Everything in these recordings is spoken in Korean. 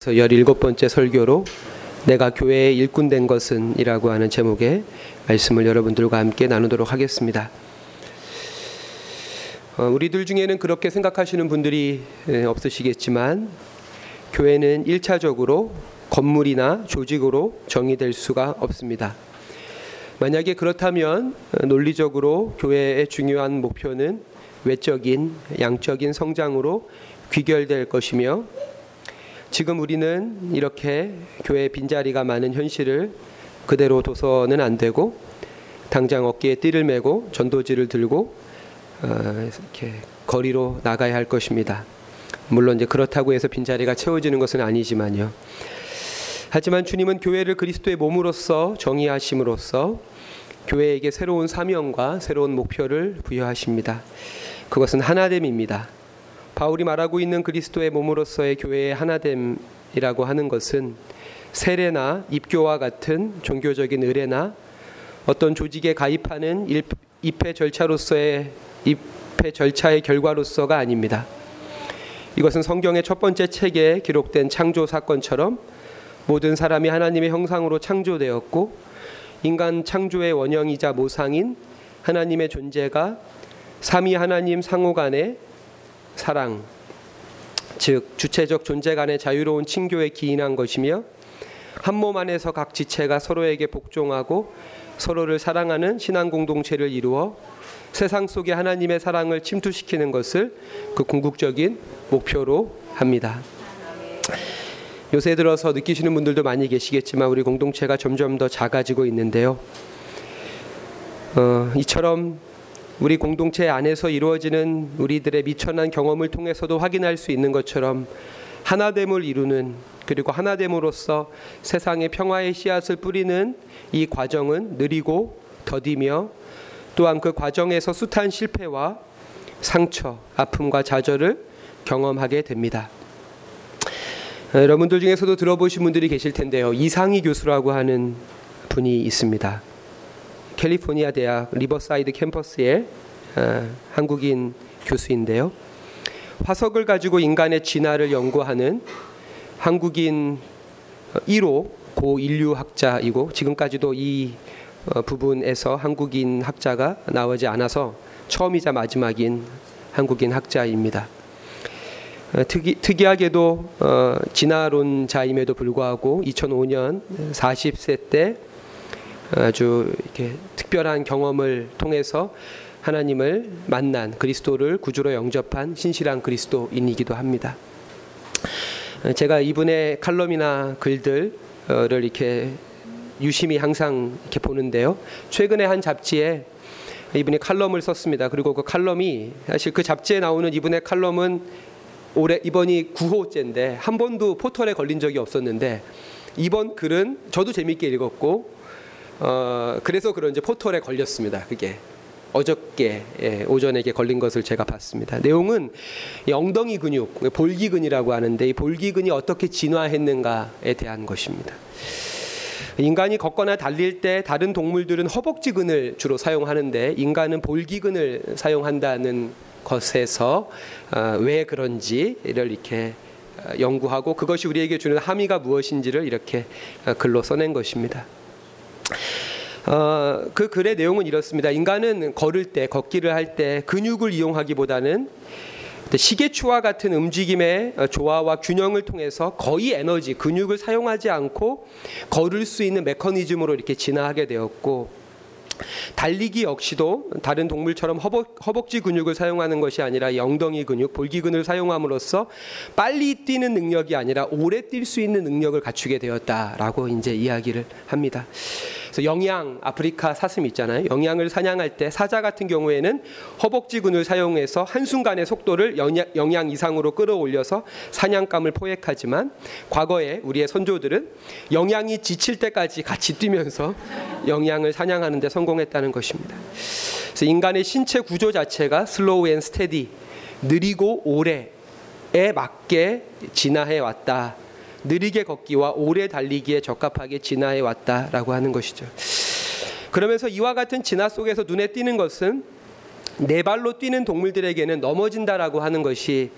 17번째 설교로 내가 교회의 일꾼 된 것은 이라고 하는 제목의 말씀을 여러분들과 함께 나누도록 하겠습니다. 어, 우리들 중에는 그렇게 생각하시는 분들이 없으시겠지만 교회는 1차적으로 건물이나 조직으로 정의될 수가 없습니다. 만약에 그렇다면 어, 논리적으로 교회의 중요한 목표는 외적인 양적인 성장으로 귀결될 것이며 지금 우리는 이렇게 교회 빈자리가 많은 현실을 그대로 둬서는 안 되고 당장 어깨에 띠를 메고 전도지를 들고 어, 이렇게 거리로 나가야 할 것입니다. 물론 이제 그렇다고 해서 빈자리가 채워지는 것은 아니지만요. 하지만 주님은 교회를 그리스도의 몸으로서 정의하심으로써 교회에게 새로운 사명과 새로운 목표를 부여하십니다. 그것은 하나됨입니다. 바울이 말하고 있는 그리스도의 몸으로서의 교회의 하나됨이라고 하는 것은 세례나 입교와 같은 종교적인 의례나 어떤 조직에 가입하는 입회 절차로서의 입회 절차의 결과로서가 아닙니다. 이것은 성경의 첫 번째 책에 기록된 창조 사건처럼 모든 사람이 하나님의 형상으로 창조되었고 인간 창조의 원형이자 모상인 하나님의 존재가 삼위 하나님 상호 간에 사랑, 즉 주체적 존재 간의 자유로운 친교에 기인한 것이며 한 몸 안에서 각 지체가 서로에게 복종하고 서로를 사랑하는 신앙 공동체를 이루어 세상 속에 하나님의 사랑을 침투시키는 것을 그 궁극적인 목표로 합니다. 요새 들어서 느끼시는 분들도 많이 계시겠지만 우리 공동체가 점점 더 작아지고 있는데요. 어, 이처럼 우리 공동체 안에서 이루어지는 우리들의 미천한 경험을 통해서도 확인할 수 있는 것처럼 하나됨을 이루는 그리고 하나됨으로써 세상에 평화의 씨앗을 뿌리는 이 과정은 느리고 더디며 또한 그 과정에서 숱한 실패와 상처, 아픔과 좌절을 경험하게 됩니다. 여러분들 중에서도 들어보신 분들이 계실 텐데요. 이상희 교수라고 하는 분이 있습니다. 캘리포니아 대학 리버사이드 캠퍼스의 어, 한국인 교수인데요. 화석을 가지고 인간의 진화를 연구하는 한국인 1호 고 인류학자이고 지금까지도 이 어, 부분에서 한국인 학자가 나오지 않아서 처음이자 마지막인 한국인 학자입니다. 어, 특이, 특이하게도 어, 진화론자임에도 불구하고 2005년 40세 때 아주 이렇게 특별한 경험을 통해서 하나님을 만난 그리스도를 구주로 영접한 신실한 그리스도인이기도 합니다. 제가 이분의 칼럼이나 글들을 이렇게 유심히 항상 이렇게 보는데요. 최근에 한 잡지에 이분이 칼럼을 썼습니다. 그리고 그 칼럼이 사실 그 잡지에 나오는 이분의 칼럼은 올해 이번이 9호째인데 한 번도 포털에 걸린 적이 없었는데 이번 글은 저도 재밌게 읽었고 어, 그래서 그런지 포털에 걸렸습니다. 그게 어저께 예, 오전에 걸린 것을 제가 봤습니다. 내용은 엉덩이 근육, 볼기근이라고 하는데 이 볼기근이 어떻게 진화했는가에 대한 것입니다. 인간이 걷거나 달릴 때 다른 동물들은 허벅지근을 주로 사용하는데 인간은 볼기근을 사용한다는 것에서 어, 왜 그런지를 이렇게 어, 연구하고 그것이 우리에게 주는 함의가 무엇인지를 이렇게 어, 글로 써낸 것입니다. 어, 그 글의 내용은 이렇습니다. 인간은 걸을 때, 걷기를 할 때 근육을 이용하기보다는 시계추와 같은 움직임의 조화와 균형을 통해서 거의 에너지, 근육을 사용하지 않고 걸을 수 있는 메커니즘으로 이렇게 진화하게 되었고 달리기 역시도 다른 동물처럼 허벅, 허벅지 근육을 사용하는 것이 아니라 엉덩이 근육, 볼기근을 사용함으로써 빨리 뛰는 능력이 아니라 오래 뛸 수 있는 능력을 갖추게 되었다라고 이제 이야기를 합니다. 그래서 영양 아프리카 사슴 있잖아요. 영양을 사냥할 때 사자 같은 경우에는 허벅지근을 사용해서 한순간의 속도를 영양 이상으로 끌어올려서 사냥감을 포획하지만 과거에 우리의 선조들은 영양이 지칠 때까지 같이 뛰면서 영양을 사냥하는 데 성공했다는 것입니다. 그래서 인간의 신체 구조 자체가 slow and steady 느리고 오래에 맞게 진화해 왔다. 느리게 걷기와 오래 달리기에 적합하게 진화해 왔다라고 하는 것이죠. 그러면서 이와 같은 진화 속에서 눈에 띄는 것은 네 발로 뛰는 동물들에게는 넘어진다라고 하는 것이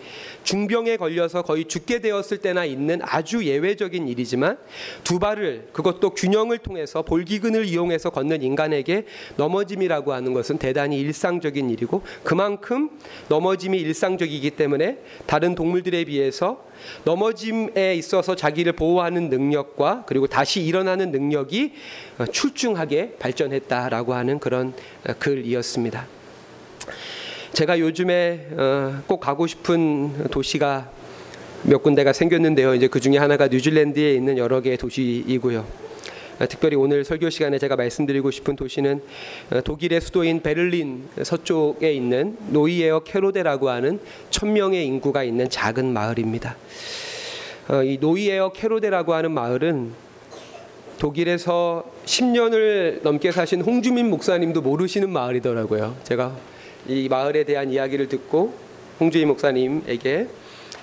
중병에 걸려서 거의 죽게 되었을 때나 있는 아주 예외적인 일이지만 두 발을 그것도 균형을 통해서 볼기근을 이용해서 걷는 인간에게 넘어짐이라고 하는 것은 대단히 일상적인 일이고 그만큼 넘어짐이 일상적이기 때문에 다른 동물들에 비해서 넘어짐에 있어서 자기를 보호하는 능력과 그리고 다시 일어나는 능력이 출중하게 발전했다라고 하는 그런 글이었습니다. 제가 요즘에 어, 꼭 가고 싶은 도시가 몇 군데가 생겼는데요. 이제 그 중에 하나가 뉴질랜드에 있는 여러 개의 도시이고요. 어, 특별히 오늘 설교 시간에 제가 말씀드리고 싶은 도시는 어, 독일의 수도인 베를린 서쪽에 있는 노이에어 캐로데라고 하는 천 명의 인구가 있는 작은 마을입니다. 이 노이에어 캐로데라고 하는 마을은 독일에서 10년을 넘게 사신 홍주민 목사님도 모르시는 마을이더라고요. 제가 이 마을에 대한 이야기를 듣고 홍주민 목사님에게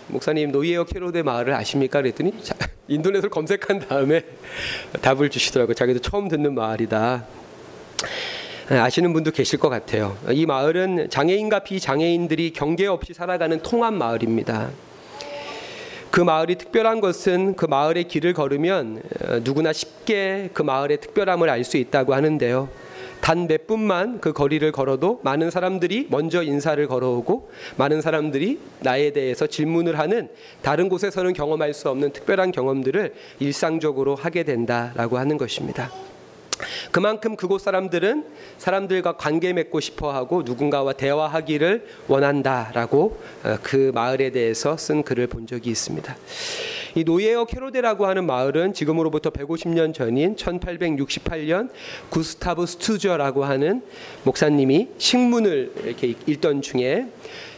목사님 노이에어 캐로데 마을을 아십니까? 그랬더니 인터넷을 검색한 다음에 답을 주시더라고요. 자기도 처음 듣는 마을이다. 아시는 분도 계실 것 같아요. 이 마을은 장애인과 비장애인들이 경계 없이 살아가는 통합 마을입니다. 그 마을이 특별한 것은 그 마을의 길을 걸으면 누구나 쉽게 그 마을의 특별함을 알 수 있다고 하는데요. 단 몇 분만 그 거리를 걸어도 많은 사람들이 먼저 인사를 걸어오고 많은 사람들이 나에 대해서 질문을 하는 다른 곳에서는 경험할 수 없는 특별한 경험들을 일상적으로 하게 된다라고 하는 것입니다. 그만큼 그곳 사람들은 사람들과 관계 맺고 싶어 하고 누군가와 대화하기를 원한다라고 어, 그 마을에 대해서 쓴 글을 본 적이 있습니다. 이 노예어 캐로데라고 하는 마을은 지금으로부터 150년 전인 1868년 구스타브 스투저라고 하는 목사님이 식문을 이렇게 읽던 중에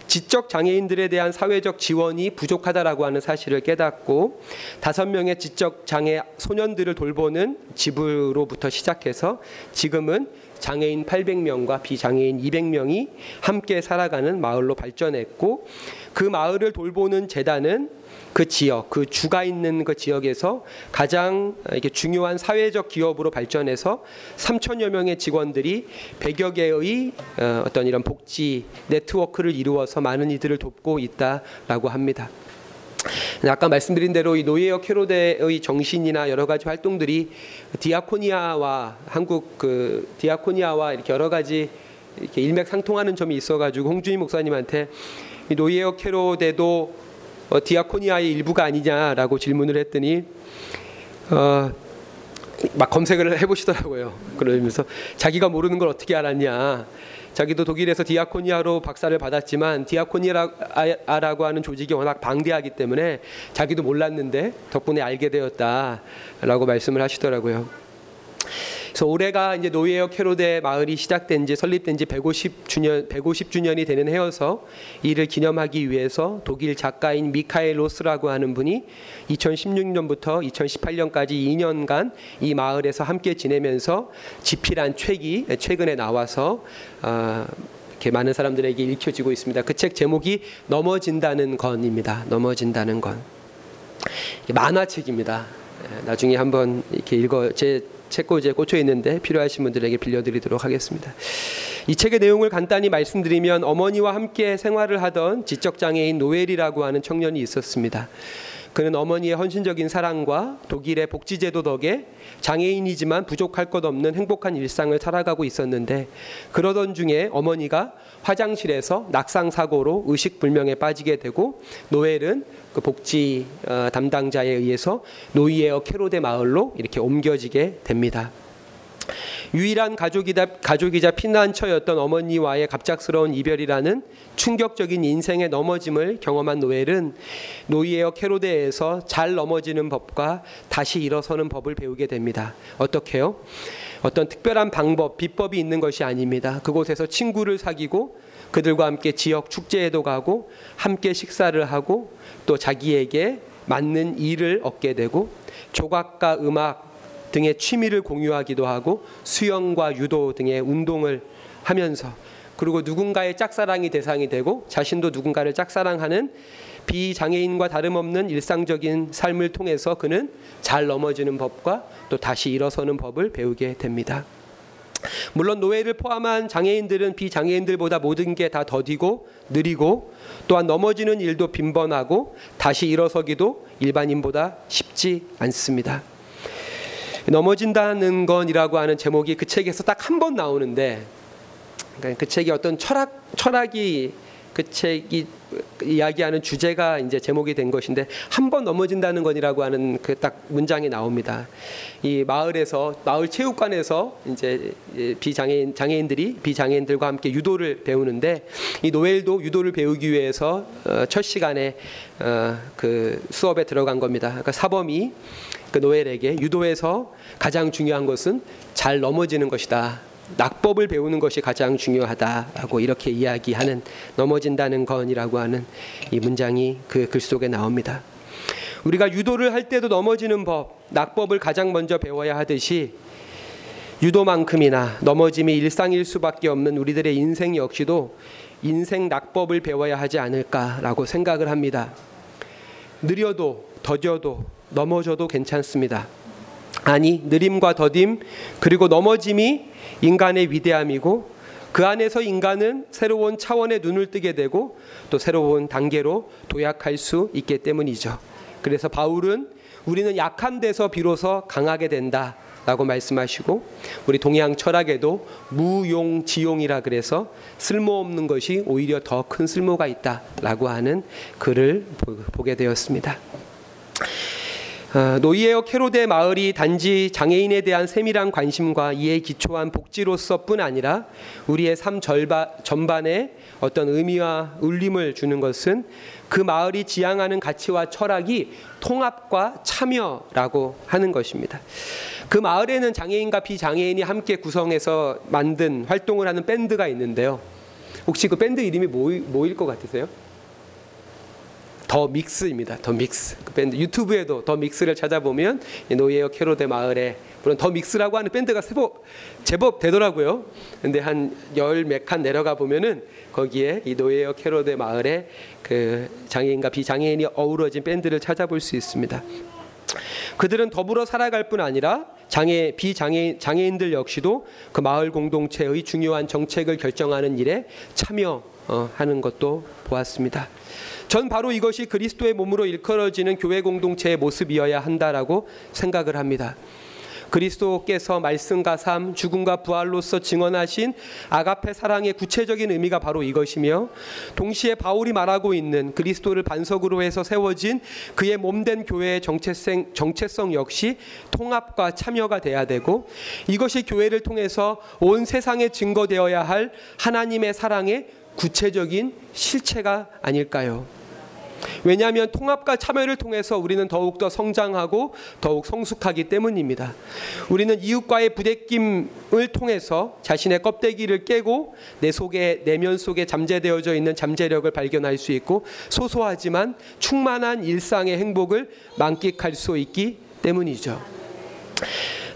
지적 장애인들에 대한 사회적 지원이 부족하다라고 하는 사실을 깨닫고 다섯 명의 지적 장애 소년들을 돌보는 집으로부터 시작해서 지금은 장애인 800명과 비장애인 200명이 함께 살아가는 마을로 발전했고 그 마을을 돌보는 재단은 그 지역, 그 주가 있는 그 지역에서 가장 이게 중요한 사회적 기업으로 발전해서 3천여 명의 직원들이 100여 개의 어, 어떤 이런 복지 네트워크를 이루어서 많은 이들을 돕고 있다라고 합니다. 아까 말씀드린 대로 이 노예어 캐로데의 정신이나 여러 가지 활동들이 디아코니아와 한국 그 디아코니아와 이렇게 여러 가지 이렇게 일맥상통하는 점이 있어가지고 홍준희 목사님한테 이 노예어 캐로데도 어, 디아코니아의 일부가 아니냐라고 질문을 했더니 어, 막 검색을 해보시더라고요. 그러면서 자기가 모르는 걸 어떻게 알았냐. 자기도 독일에서 디아코니아로 박사를 받았지만 디아코니아라고 하는 조직이 워낙 방대하기 때문에 자기도 몰랐는데 덕분에 알게 되었다라고 말씀을 하시더라고요. 그래서 올해가 이제 노예어 캐로데 마을이 시작된 지 설립된 지 150주년 150주년이 되는 해여서 이를 기념하기 위해서 독일 작가인 미카엘 로스라고 하는 분이 2016년부터 2018년까지 2년간 이 마을에서 함께 지내면서 집필한 책이 최근에 나와서 어, 이렇게 많은 사람들에게 읽혀지고 있습니다. 그 책 제목이 넘어진다는 건입니다. 넘어진다는 건 만화책입니다. 예, 나중에 한번 이렇게 읽어 제 책 꽂이에 꽂혀 있는데 필요하신 분들에게 빌려드리도록 하겠습니다. 이 책의 내용을 간단히 말씀드리면 어머니와 함께 생활을 하던 지적 장애인 노엘이라고 하는 청년이 있었습니다. 그는 어머니의 헌신적인 사랑과 독일의 복지제도 덕에 장애인이지만 부족할 것 없는 행복한 일상을 살아가고 있었는데 그러던 중에 어머니가 화장실에서 낙상 사고로 의식 불명에 빠지게 되고 노엘은 그 복지 어, 담당자에 의해서 노이에어 캐로데 마을로 이렇게 옮겨지게 됩니다. 유일한 가족이다, 가족이자 피난처였던 어머니와의 갑작스러운 이별이라는 충격적인 인생의 넘어짐을 경험한 노엘은 노이에어 캐로데에서 잘 넘어지는 법과 다시 일어서는 법을 배우게 됩니다. 어떻게요? 어떤 특별한 방법, 비법이 있는 것이 아닙니다. 그곳에서 친구를 사귀고 그들과 함께 지역 축제에도 가고 함께 식사를 하고 또 자기에게 맞는 일을 얻게 되고 조각과 음악 등의 취미를 공유하기도 하고 수영과 유도 등의 운동을 하면서 그리고 누군가의 짝사랑이 대상이 되고 자신도 누군가를 짝사랑하는 비장애인과 다름없는 일상적인 삶을 통해서 그는 잘 넘어지는 법과 또 다시 일어서는 법을 배우게 됩니다. 물론 노예를 포함한 장애인들은 비장애인들보다 모든 게 다 더디고 느리고 또한 넘어지는 일도 빈번하고 다시 일어서기도 일반인보다 쉽지 않습니다. 넘어진다는 건이라고 하는 제목이 그 책에서 딱 한 번 나오는데 그러니까 그 책이 어떤 철학 철학이 그 책이 이야기하는 주제가 이제 제목이 된 것인데 한 번 넘어진다는 건이라고 하는 그 딱 문장이 나옵니다. 이 마을에서 마을 체육관에서 이제 비장애인 장애인들이 비장애인들과 함께 유도를 배우는데 이 노엘도 유도를 배우기 위해서 어, 첫 시간에 어, 그 수업에 들어간 겁니다. 그러니까 사범이 그 노엘에게 유도에서 가장 중요한 것은 잘 넘어지는 것이다. 낙법을 배우는 것이 가장 중요하다라고 이렇게 이야기하는 넘어진다는 건이라고 하는 이 문장이 그 글 속에 나옵니다. 우리가 유도를 할 때도 넘어지는 법, 낙법을 가장 먼저 배워야 하듯이 유도만큼이나 넘어짐이 일상일 수밖에 없는 우리들의 인생 역시도 인생 낙법을 배워야 하지 않을까라고 생각을 합니다. 느려도 더뎌도 넘어져도 괜찮습니다. 아니 느림과 더딤 그리고 넘어짐이 인간의 위대함이고 그 안에서 인간은 새로운 차원의 눈을 뜨게 되고 또 새로운 단계로 도약할 수 있기 때문이죠. 그래서 바울은 우리는 약한 데서 비로소 강하게 된다. 라고 말씀하시고 우리 동양 철학에도 무용지용이라 그래서 쓸모없는 것이 오히려 더 큰 쓸모가 있다라고 하는 글을 보게 되었습니다. 어, 노이에어 캐로데 마을이 단지 장애인에 대한 세밀한 관심과 이에 기초한 복지로서뿐 아니라 우리의 삶 절바, 전반에 어떤 의미와 울림을 주는 것은 그 마을이 지향하는 가치와 철학이 통합과 참여라고 하는 것입니다. 그 마을에는 장애인과 비장애인이 함께 구성해서 만든 활동을 하는 밴드가 있는데요. 혹시 그 밴드 이름이 뭐, 뭐일 것 같으세요? 더 믹스입니다. 더 믹스. 그 밴드 유튜브에도 더 믹스를 찾아보면 노예어 캐로데 마을에 물론 The Mix라고 하는 밴드가 제법 제법 되더라고요. 근데 한 열 몇 칸 내려가 보면은 거기에 이 노이에어 캐로데 마을에 그 장애인과 비장애인이 어우러진 밴드를 찾아볼 수 있습니다. 그들은 더불어 살아갈 뿐 아니라 장애 비장애 장애인들 역시도 그 마을 공동체의 중요한 정책을 결정하는 일에 참여하는 것도 보았습니다. 전 바로 이것이 그리스도의 몸으로 일컬어지는 교회 공동체의 모습이어야 한다라고 생각을 합니다. 그리스도께서 말씀과 삶, 죽음과 부활로서 증언하신 아가페 사랑의 구체적인 의미가 바로 이것이며 동시에 바울이 말하고 있는 그리스도를 반석으로 해서 세워진 그의 몸된 교회의 정체성, 정체성 역시 통합과 참여가 돼야 되고 이것이 교회를 통해서 온 세상에 증거되어야 할 하나님의 사랑의 구체적인 실체가 아닐까요? 왜냐하면 통합과 참여를 통해서 우리는 더욱더 성장하고 더욱 성숙하기 때문입니다. 우리는 이웃과의 부대낌을 통해서 자신의 껍데기를 깨고 내 속에 내면 속에 잠재되어져 있는 잠재력을 발견할 수 있고 소소하지만 충만한 일상의 행복을 만끽할 수 있기 때문이죠.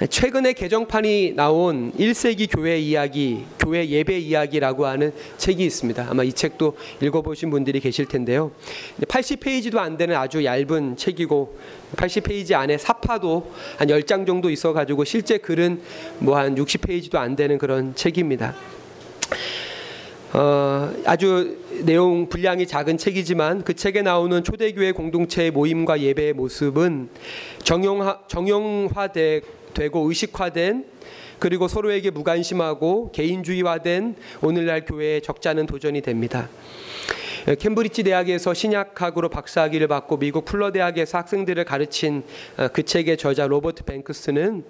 최근에 개정판이 나온 1세기 교회 이야기, 교회 예배 이야기라고 하는 책이 있습니다. 아마 이 책도 읽어보신 분들이 계실 텐데요. 80페이지도 안 되는 아주 얇은 책이고 80페이지 안에 사파도 한 10장 정도 있어가지고 실제 글은 뭐 한 60페이지도 안 되는 그런 책입니다. 어, 아주 내용 분량이 작은 책이지만 그 책에 나오는 초대교회 공동체의 모임과 예배의 모습은 정형화, 정형화되 되고 의식화된 그리고 서로에게 무관심하고 개인주의화된 오늘날 교회의 적잖은 도전이 됩니다. 캠브리지 대학에서 신약학으로 박사학위를 받고 미국 풀러 대학에서 학생들을 가르친 어, 그 책의 저자 로버트 뱅크스는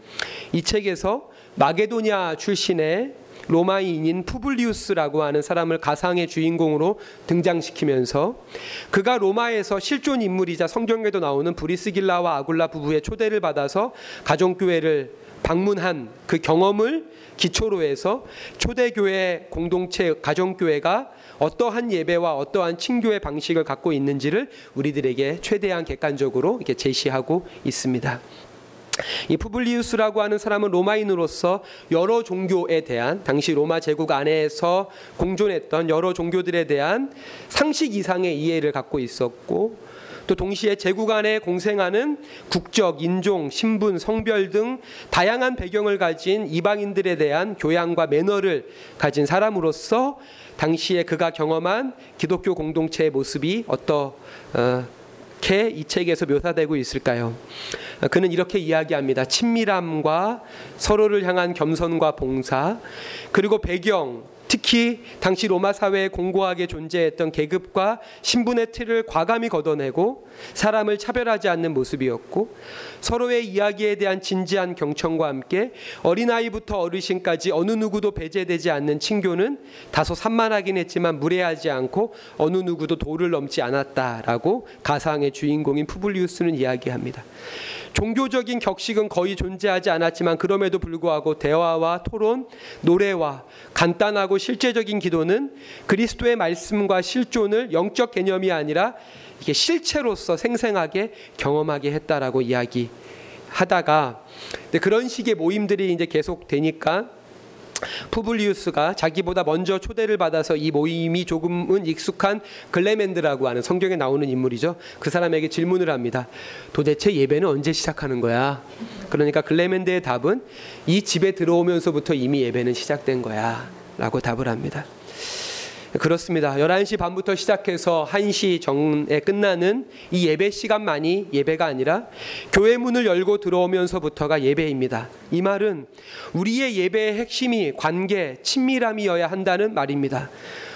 이 책에서 마게도니아 출신의 로마인인 푸블리우스라고 하는 사람을 가상의 주인공으로 등장시키면서 그가 로마에서 실존 인물이자 성경에도 나오는 브리스길라와 아굴라 부부의 초대를 받아서 가정교회를 방문한 그 경험을 기초로 해서 초대교회 공동체 가정교회가 어떠한 예배와 어떠한 친교의 방식을 갖고 있는지를 우리들에게 최대한 객관적으로 이렇게 제시하고 있습니다. 이 푸블리우스라고 하는 사람은 로마인으로서 여러 종교에 대한 당시 로마 제국 안에서 공존했던 여러 종교들에 대한 상식 이상의 이해를 갖고 있었고 또 동시에 제국 안에 공생하는 국적, 인종, 신분, 성별 등 다양한 배경을 가진 이방인들에 대한 교양과 매너를 가진 사람으로서 당시에 그가 경험한 기독교 공동체의 모습이 어 떻게 이 책에서 묘사되고 있을까요? 그는 이렇게 이야기합니다. 친밀함과 서로를 향한 겸손과 봉사, 그리고 배경, 특히 당시 로마 사회에 공고하게 존재했던 계급과 신분의 틀을 과감히 걷어내고 사람을 차별하지 않는 모습이었고 서로의 이야기에 대한 진지한 경청과 함께 어린아이부터 어르신까지 어느 누구도 배제되지 않는 친교는 다소 산만하긴 했지만 무례하지 않고 어느 누구도 도를 넘지 않았다라고 가상의 주인공인 푸블리우스는 이야기합니다. 종교적인 격식은 거의 존재하지 않았지만 그럼에도 불구하고 대화와 토론, 노래와 간단하고 실제적인 기도는 그리스도의 말씀과 실존을 영적 개념이 아니라 이게 실체로서 생생하게 경험하게 했다라고 이야기 하다가 그런 식의 모임들이 이제 계속 되니까 푸블리우스가 자기보다 먼저 초대를 받아서 이 모임이 조금은 익숙한 글레멘드라고 하는 성경에 나오는 인물이죠. 그 사람에게 질문을 합니다. 도대체 예배는 언제 시작하는 거야? 그러니까 글레멘드의 답은 이 집에 들어오면서부터 이미 예배는 시작된 거야. 라고 답을 합니다. 그렇습니다. 11시 반부터 시작해서 1시 정에 끝나는 이 예배 시간만이 예배가 아니라 교회 문을 열고 들어오면서부터가 예배입니다. 이 말은 우리의 예배의 핵심이 관계, 친밀함이어야 한다는 말입니다.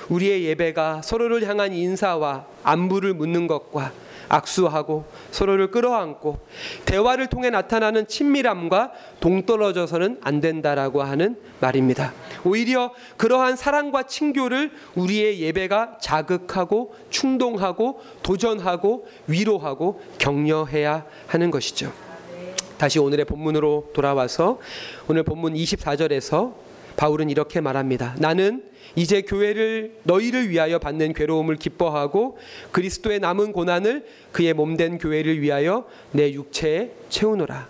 우리의 예배가 서로를 향한 인사와 안부를 묻는 것과 악수하고 서로를 끌어안고 대화를 통해 나타나는 친밀함과 동떨어져서는 안 된다라고 하는 말입니다. 오히려 그러한 사랑과 친교를 우리의 예배가 자극하고 충동하고 도전하고 위로하고 격려해야 하는 것이죠. 다시 오늘의 본문으로 돌아와서 오늘 본문 24절에서 바울은 이렇게 말합니다. 나는 이제 교회를 너희를 위하여 받는 괴로움을 기뻐하고 그리스도의 남은 고난을 그의 몸된 교회를 위하여 내 육체에 채우노라.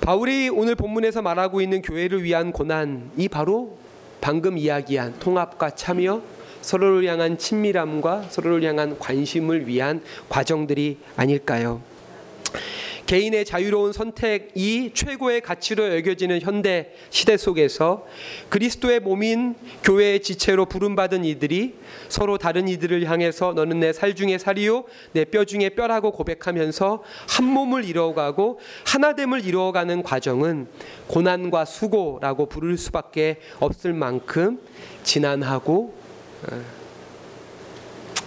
바울이 오늘 본문에서 말하고 있는 교회를 위한 고난이 바로 방금 이야기한 통합과 참여, 서로를 향한 친밀함과 서로를 향한 관심을 위한 과정들이 아닐까요? 개인의 자유로운 선택이 최고의 가치로 여겨지는 현대 시대 속에서 그리스도의 몸인 교회의 지체로 부름받은 이들이 서로 다른 이들을 향해서 너는 내 살 중에 살이요 내 뼈 중에 뼈라고 고백하면서 한 몸을 이루어가고 하나됨을 이루어가는 과정은 고난과 수고라고 부를 수밖에 없을 만큼 지난하고 어,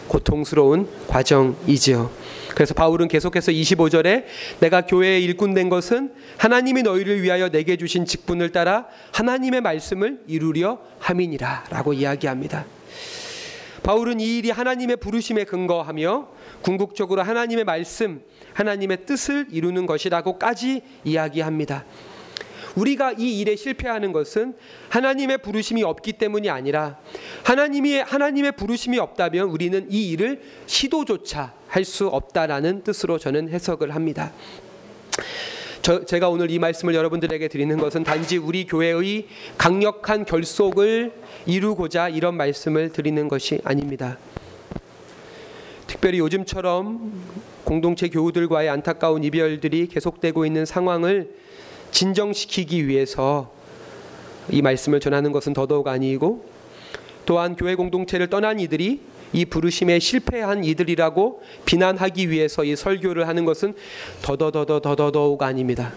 고통스러운 과정이지요. 그래서 바울은 계속해서 25절에 내가 교회의 일꾼 된 것은 하나님이 너희를 위하여 내게 주신 직분을 따라 하나님의 말씀을 이루려 함이니라라고 이야기합니다. 바울은 이 일이 하나님의 부르심에 근거하며 궁극적으로 하나님의 말씀, 하나님의 뜻을 이루는 것이라고까지 이야기합니다. 우리가 이 일에 실패하는 것은 하나님의 부르심이 없기 때문이 아니라 하나님이 하나님의 부르심이 없다면 우리는 이 일을 시도조차 할 수 없다라는 뜻으로 저는 해석을 합니다. 저, 제가 오늘 이 말씀을 여러분들에게 드리는 것은 단지 우리 교회의 강력한 결속을 이루고자 이런 말씀을 드리는 것이 아닙니다. 특별히 요즘처럼 공동체 교우들과의 안타까운 이별들이 계속되고 있는 상황을 진정시키기 위해서 이 말씀을 전하는 것은 더더욱 아니고 또한 교회 공동체를 떠난 이들이 이 부르심에 실패한 이들이라고 비난하기 위해서 이 설교를 하는 것은 더더더더더더욱 아닙니다.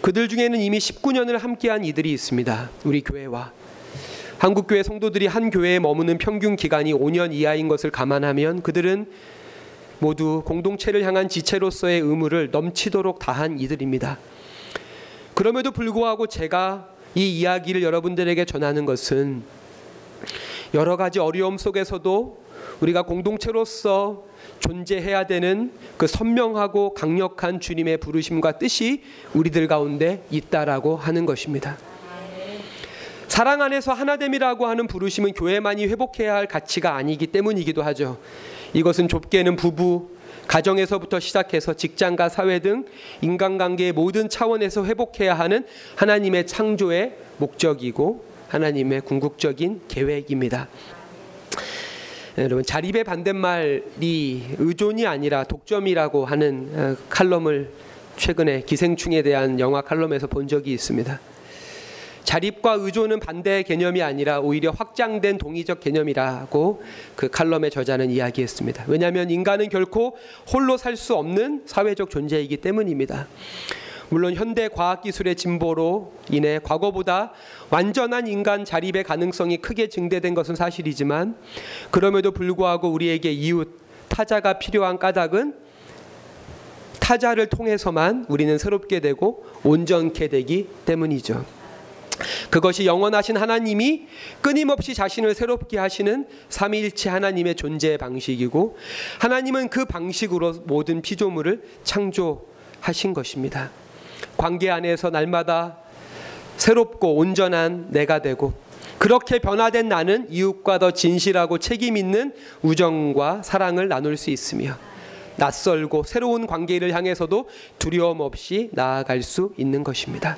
그들 중에는 이미 19년을 함께한 이들이 있습니다. 우리 교회와 한국 교회 성도들이 한 교회에 머무는 평균 기간이 5년 이하인 것을 감안하면 그들은 모두 공동체를 향한 지체로서의 의무를 넘치도록 다한 이들입니다. 그럼에도 불구하고 제가 이 이야기를 여러분들에게 전하는 것은 여러 가지 어려움 속에서도 우리가 공동체로서 존재해야 되는 그 선명하고 강력한 주님의 부르심과 뜻이 우리들 가운데 있다라고 하는 것입니다. 사랑 안에서 하나됨이라고 하는 부르심은 교회만이 회복해야 할 가치가 아니기 때문이기도 하죠. 이것은 좁게는 부부, 가정에서부터 시작해서 직장과 사회 등 인간관계의 모든 차원에서 회복해야 하는 하나님의 창조의 목적이고 하나님의 궁극적인 계획입니다. 여러분 자립의 반대말이 의존이 아니라 독점이라고 하는 어, 칼럼을 최근에 기생충에 대한 영화 칼럼에서 본 적이 있습니다. 자립과 의존은 반대 개념이 아니라 오히려 확장된 동의적 개념이라고 그 칼럼의 저자는 이야기했습니다. 왜냐하면 인간은 결코 홀로 살 수 없는 사회적 존재이기 때문입니다. 물론 현대 과학 기술의 진보로 인해 과거보다 완전한 인간 자립의 가능성이 크게 증대된 것은 사실이지만 그럼에도 불구하고 우리에게 이웃 타자가 필요한 까닭은 타자를 통해서만 우리는 새롭게 되고 온전케 되기 때문이죠. 그것이 영원하신 하나님이 끊임없이 자신을 새롭게 하시는 삼위일체 하나님의 존재 방식이고 하나님은 그 방식으로 모든 피조물을 창조하신 것입니다. 관계 안에서 날마다 새롭고 온전한 내가 되고 그렇게 변화된 나는 이웃과 더 진실하고 책임 있는 우정과 사랑을 나눌 수 있으며 낯설고 새로운 관계를 향해서도 두려움 없이 나아갈 수 있는 것입니다.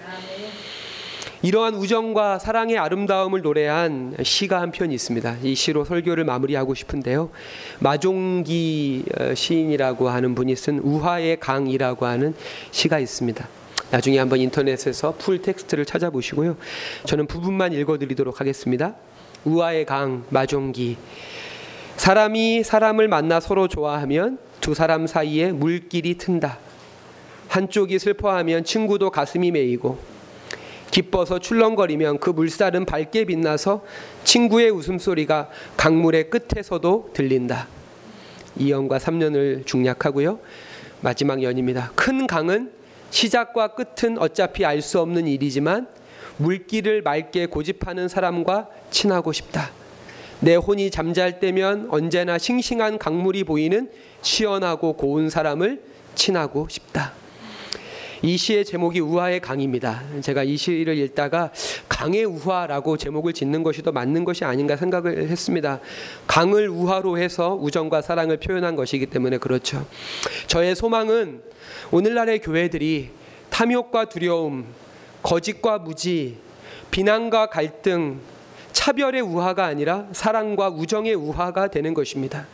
이러한 우정과 사랑의 아름다움을 노래한 시가 한편 있습니다. 이 시로 설교를 마무리하고 싶은데요. 마종기 어, 시인이라고 하는 분이 쓴 우화의 강이라고 하는 시가 있습니다. 나중에 한번 인터넷에서 full text를 찾아보시고요. 저는 부분만 읽어드리도록 하겠습니다. 우화의 강 마종기 사람이 사람을 만나 서로 좋아하면 두 사람 사이에 물길이 튼다. 한쪽이 슬퍼하면 친구도 가슴이 메이고 기뻐서 출렁거리면 그 물살은 밝게 빛나서 친구의 웃음소리가 강물의 끝에서도 들린다. 2연과 3년을 중략하고요. 마지막 연입니다. 큰 강은 시작과 끝은 어차피 알 수 없는 일이지만 물길을 맑게 고집하는 사람과 친하고 싶다. 내 혼이 잠잘 때면 언제나 싱싱한 강물이 보이는 시원하고 고운 사람을 친하고 싶다. 이 시의 제목이 우화의 강입니다. 제가 이 시를 읽다가 강의 우화라고 제목을 짓는 것이 더 맞는 것이 아닌가 생각을 했습니다. 강을 우화로 해서 우정과 사랑을 표현한 것이기 때문에 그렇죠. 저의 소망은 오늘날의 교회들이 탐욕과 두려움, 거짓과 무지, 비난과 갈등, 차별의 우화가 아니라 사랑과 우정의 우화가 되는 것입니다.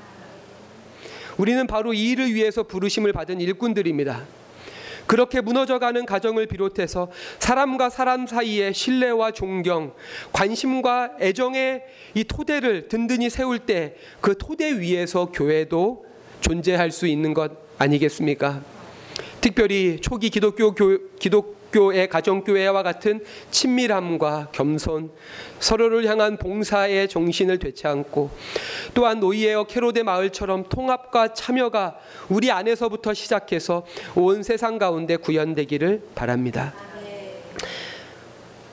우리는 바로 이 일을 위해서 부르심을 받은 일꾼들입니다. 그렇게 무너져가는 가정을 비롯해서 사람과 사람 사이의 신뢰와 존경, 관심과 애정의 이 토대를 든든히 세울 때 그 토대 위에서 교회도 존재할 수 있는 것 아니겠습니까? 특별히 초기 기독교 교, 기독 교의 가정교회와 같은 친밀함과 겸손, 서로를 향한 봉사의 정신을 되찾고 또한 노이에어 캐로데 마을처럼 통합과 참여가 우리 안에서부터 시작해서 온 세상 가운데 구현되기를 바랍니다.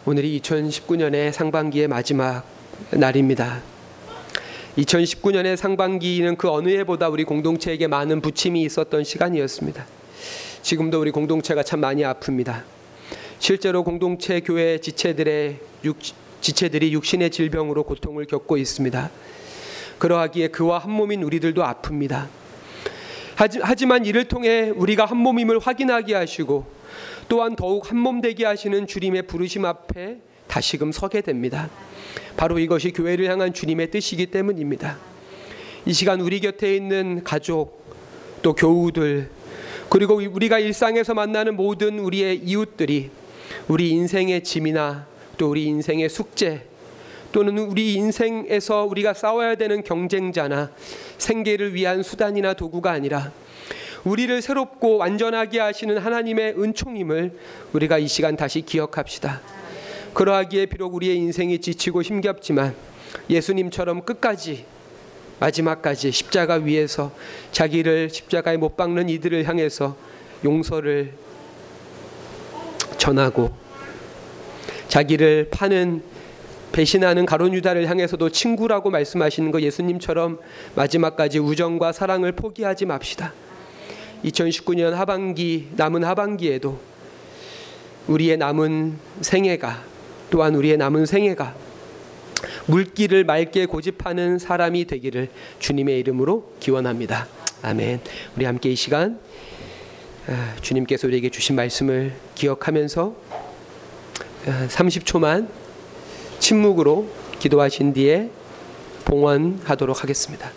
오늘이 2019년의 상반기의 마지막 날입니다. 2019년의 상반기는 그 어느 해보다 우리 공동체에게 많은 부침이 있었던 시간이었습니다. 지금도 우리 공동체가 참 많이 아픕니다. 실제로 공동체 교회 지체들의 육, 지체들이 육신의 질병으로 고통을 겪고 있습니다. 그러하기에 그와 한 몸인 우리들도 아픕니다. 하지, 만 이를 통해 우리가 한 몸임을 확인하게 하시고 또한 더욱 한 몸 되게 하시는 주님의 부르심 앞에 다시금 서게 됩니다. 바로 이것이 교회를 향한 주님의 뜻이기 때문입니다. 이 시간 우리 곁에 있는 가족 또 교우들 그리고 우리가 일상에서 만나는 모든 우리의 이웃들이 우리 인생의 짐이나 또 우리 인생의 숙제 또는 우리 인생에서 우리가 싸워야 되는 경쟁자나 생계를 위한 수단이나 도구가 아니라 우리를 새롭고 완전하게 하시는 하나님의 은총임을 우리가 이 시간 다시 기억합시다. 그러하기에 비록 우리의 인생이 지치고 힘겹지만 예수님처럼 끝까지 마지막까지 십자가 위에서 자기를 십자가에 못 박는 이들을 향해서 용서를 전하고 자기를 파는 배신하는 가론 유다를 향해서도 친구라고 말씀하시는 거 예수님처럼 마지막까지 우정과 사랑을 포기하지 맙시다. 2019년 하반기 남은 하반기에도 우리의 남은 생애가 또한 우리의 남은 생애가 물길을 맑게 고집하는 사람이 되기를 주님의 이름으로 기원합니다. 아멘. 우리 함께 이 시간 아, 주님께서 우리에게 주신 말씀을 기억하면서 30초만 아, 침묵으로 기도하신 뒤에 봉헌하도록 하겠습니다.